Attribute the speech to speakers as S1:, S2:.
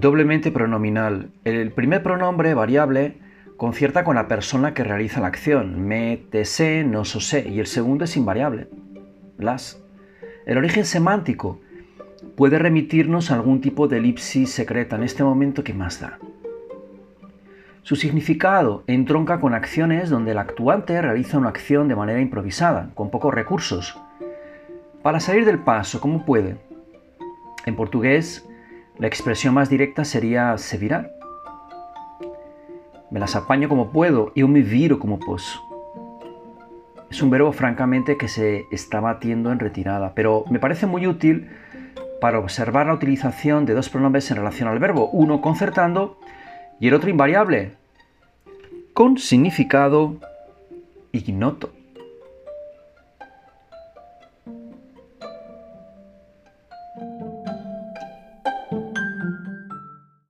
S1: Doblemente pronominal. El primer pronombre variable concierta con la persona que realiza la acción. Me, te, sé, nos o sé. Y el segundo es invariable. Las. El origen semántico puede remitirnos a algún tipo de elipsis secreta. En este momento, ¿qué más da? Su significado entronca con acciones donde el actuante realiza una acción de manera improvisada, con pocos recursos. Para salir del paso, ¿cómo puede? En portugués, la expresión más directa sería se virar. Me las apaño como puedo y me viro como posso. Es un verbo francamente que se está batiendo en retirada, pero me parece muy útil para observar la utilización de dos pronombres en relación al verbo, uno concertando y el otro invariable, con significado ignoto.